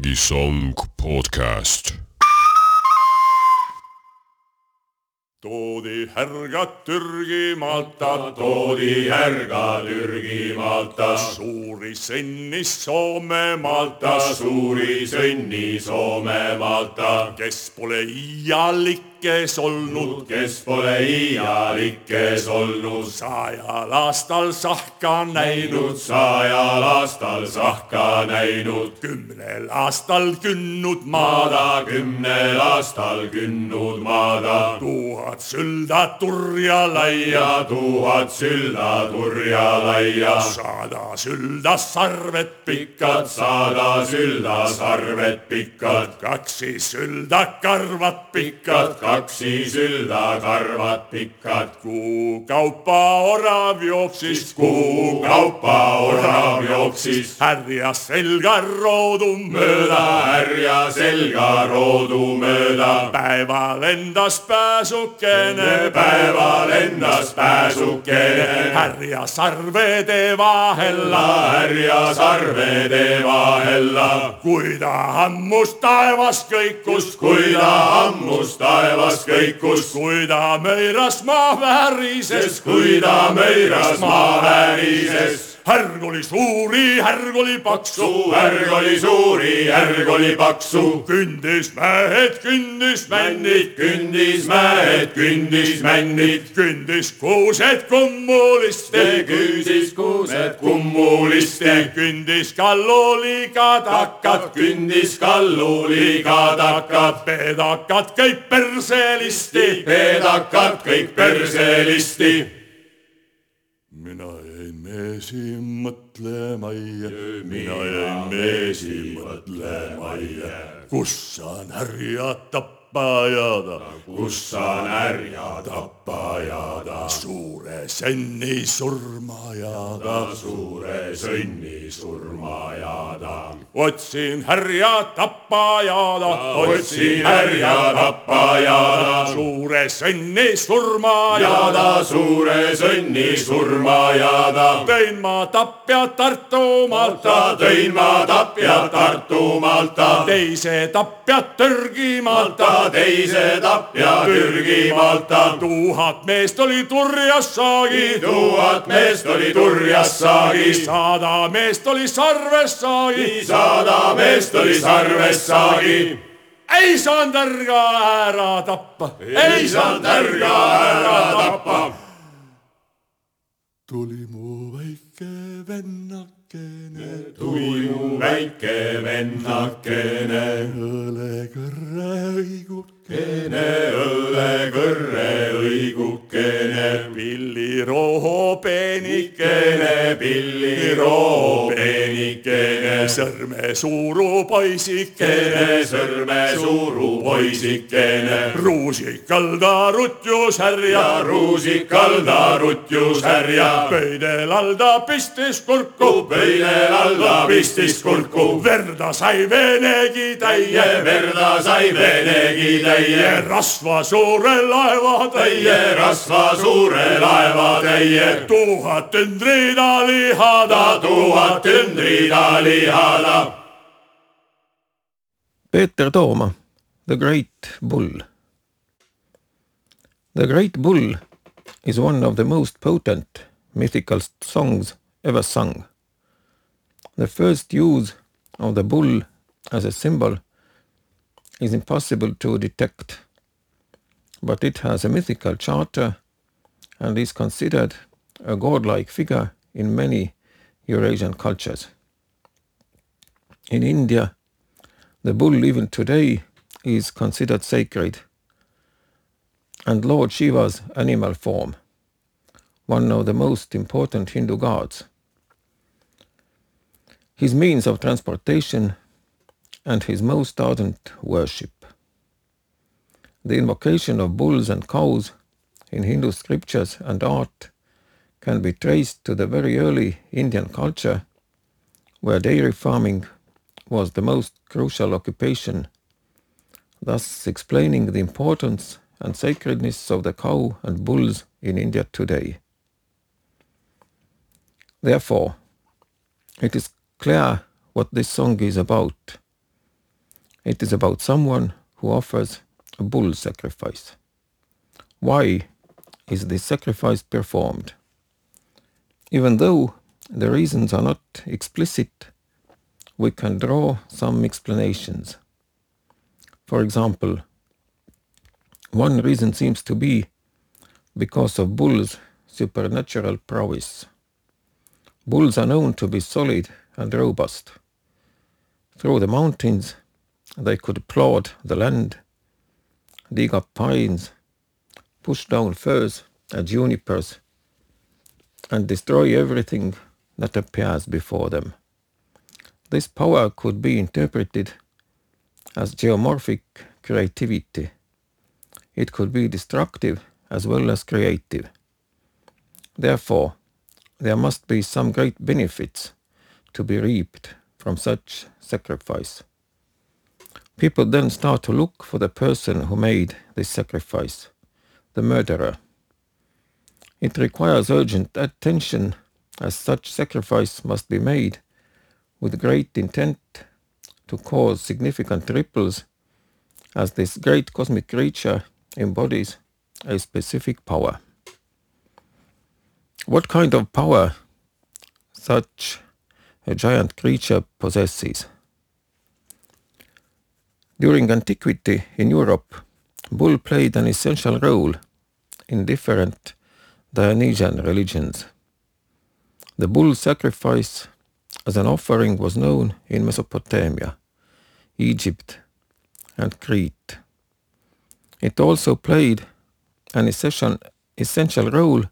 Järgi Song podcast. Härgad Türgimaalt, toodi härga Türgimaalt, suuri sõnnis Soomemaalt, suuri sõnni Soomemaalt, kes pole iialikes olnud, kes pole iialikes olnud, sajal aastal sahka näinud, sajal aastal sahka näinud, kümnel aastal künnud maada kümnel aastal künnud maada, tuhat sülda turja laia, tuhat sülda turja laia, sada sülda sarved pikkad. Sada sülda sarved pikad, kaksi sülda karvad pikad kaksi sülda karvad pikad, kuu kaupa orav jooksis, kuu kaupa orav jooksis härja selga roodu mööda härja selga roodu mööda. päeval endas pääsukene, päeval endas pääsukene, härja sarvede vahella, härja sarvede vahella, kui ta ammust taevas kõikus, kui ta ammus taevas kõikus, kui ta möiras maa väärises, kui ta möiras maa väärises. Härg oli suuri, härg oli paksu, su härg oli suuri, härg oli paksu, kündis mäed, kündis männid, kündis mäed, kündis männid, kündis kuused kummuliste, küüsis kuused kummuliste, kündis kalluliga takad, kündis kalluliga takad, pedakad kõik perselisti. peedakad kõik perselisti. Mina jäin meesi mõtlema ja mina jäin meesi mõtlema ja kus saan härja tappa tappajada. kus on härja tappajada? suure sõnni surmajada. suure sõnni surmajada. otsin härja tappajada. otsin härja tappajada. suure sõnni surmajada. suure sõnni surmajada. tõin ma tapja Tartumaalt. tõin ma tapja Tartumaalt. teise tapja Türgimaalt teise tapja Türgimaalt. tuhat meest oli turjas saagi, tuhat meest oli turjas saagis, sada meest oli sarves saagi. sada meest oli sarves saagi. ei saanud härga ära tappa, ei saanud härga ära tappa. tuli mu väike vennakene, tuli mu väike vennakene, õlekõrre õigukene, õllekõrre õigukene, pilliroo peenikene, kene peenikene, sõrmesuuru poisikene, kene sõrmesuuru poisikene, ruusikal ta rutjus härja, ja ruusikal ta rutjus härja, pöidel all ta pistis kurku, pöidel all ta pistis kurku, verda sai venegi täie, verda sai venegi täie, rasva suure laeva täie, rasva suure laeva täie, tuhat tündrida lihada, tuhat tündrida lihada. Peeter Tooma, The Great Bull. The Great Bull is one of the most potent mythical songs ever sung. The first use of the bull as a symbol is impossible to detect, but it has a mythical charter and is considered a godlike figure in many Eurasian cultures. In India, the bull even today is considered sacred and Lord Shiva's animal form, one of the most important Hindu gods. His means of transportation and his most ardent worship. The invocation of bulls and cows in Hindu scriptures and art can be traced to the very early Indian culture where dairy farming was the most crucial occupation, thus explaining the importance and sacredness of the cow and bulls in India today. Therefore, it is clear what this song is about It is about someone who offers a bull sacrifice. Why is this sacrifice performed? Even though the reasons are not explicit, we can draw some explanations. For example, one reason seems to be because of bulls' supernatural prowess. Bulls are known to be solid and robust. Through the mountains, they could plod the land, dig up pines, push down firs and junipers, and destroy everything that appears before them. This power could be interpreted as geomorphic creativity. It could be destructive as well as creative. Therefore, there must be some great benefits to be reaped from such sacrifice. People then start to look for the person who made this sacrifice, the murderer. It requires urgent attention as such sacrifice must be made with great intent to cause significant ripples as this great cosmic creature embodies a specific power. What kind of power such a giant creature possesses? During antiquity in Europe, bull played an essential role in different Dionysian religions. The bull sacrifice as an offering was known in Mesopotamia, Egypt, and Crete. It also played an essential, role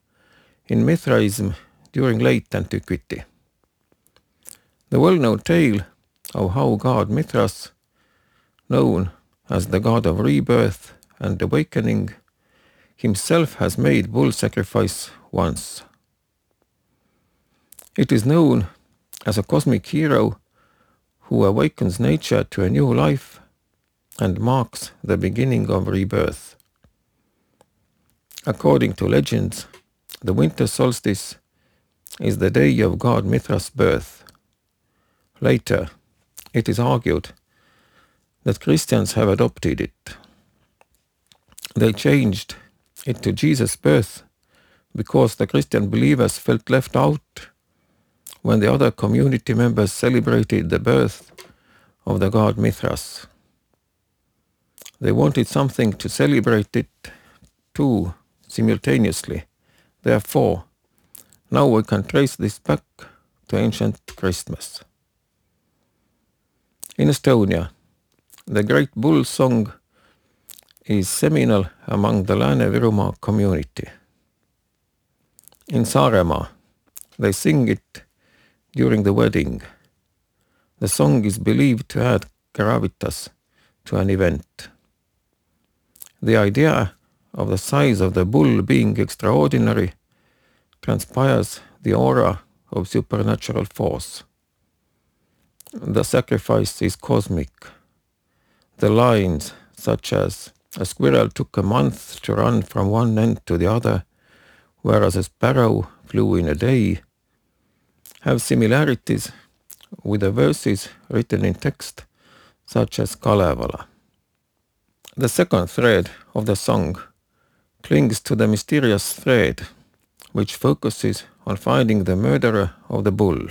in Mithraism during late antiquity. The well-known tale of how god Mithras, known as the god of rebirth and awakening, himself has made bull sacrifice once. It is known as a cosmic hero who awakens nature to a new life and marks the beginning of rebirth. According to legends, the winter solstice is the day of god Mithras' birth. Later, it is argued that Christians have adopted it. They changed it to Jesus' birth because the Christian believers felt left out when the other community members celebrated the birth of the god Mithras. They wanted something to celebrate it too simultaneously. Therefore, now we can trace this back to ancient Christmas. In Estonia, the Great Bull song is seminal among the Lääne-Virumaa community. In Saaremaa, they sing it during the wedding. The song is believed to add gravitas to an event. The idea of the size of the bull being extraordinary transpires the aura of supernatural force. The sacrifice is cosmic. The lines, such as a squirrel took a month to run from one end to the other, whereas a sparrow flew in a day, have similarities with the verses written in text, such as Kalevala. The second thread of the song clings to the mysterious thread, which focuses on finding the murderer of the bull.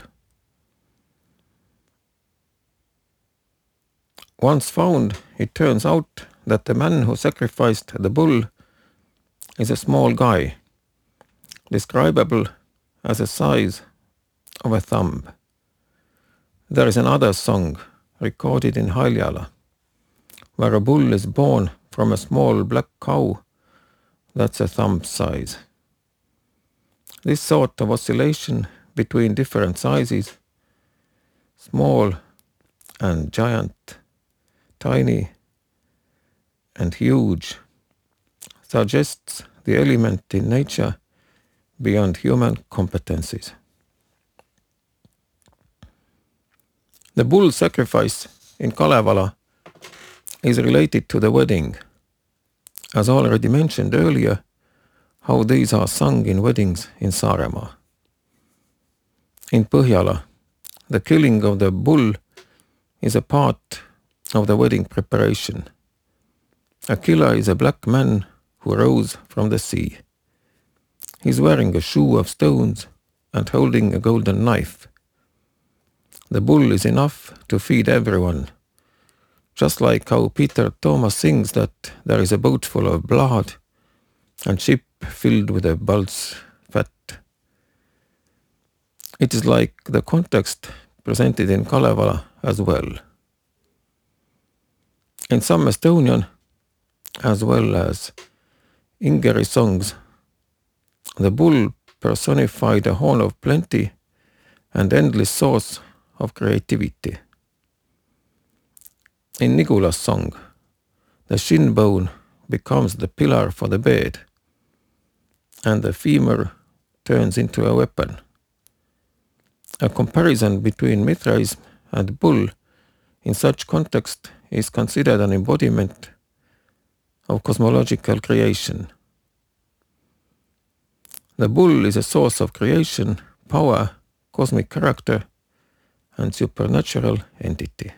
Once found, it turns out that the man who sacrificed the bull is a small guy, describable as a size of a thumb. There is another song recorded in Haljala, where a bull is born from a small black cow that's a thumb size. This sort of oscillation between different sizes, small and giant, tiny and huge, suggests the element in nature beyond human competencies. The bull sacrifice in Kalevala is related to the wedding. As already mentioned earlier, how these are sung in weddings in Saaremaa. In Põhjala, the killing of the bull is a part of the wedding preparation. Aquila is a black man who rose from the sea. He's wearing a shoe of stones and holding a golden knife. The bull is enough to feed everyone, just like how Peter Thomas sings that there is a boat full of blood and ship filled with a bull's fat. It is like the context presented in Kalevala as well. In some Estonian, as well as Ingeri songs, the bull personified a horn of plenty and endless source of creativity. In Nigula's song, the shin bone becomes the pillar for the bed, and the femur turns into a weapon. A comparison between Mithraism and bull in such context is considered an embodiment of cosmological creation. The bull is a source of creation, power, cosmic character, and supernatural entity.